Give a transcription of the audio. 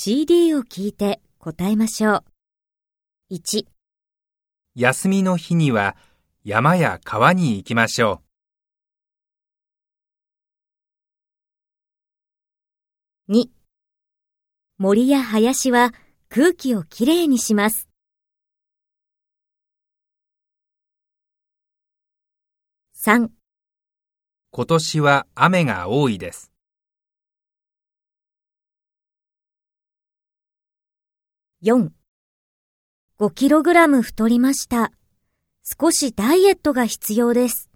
CD を聞いて答えましょう。1、休みの日には山や川に行きましょ2、森や林は空気をきれいにします。3、う。今年は雨が多いです。4 5kg 太りました。少しダイエットが必要です。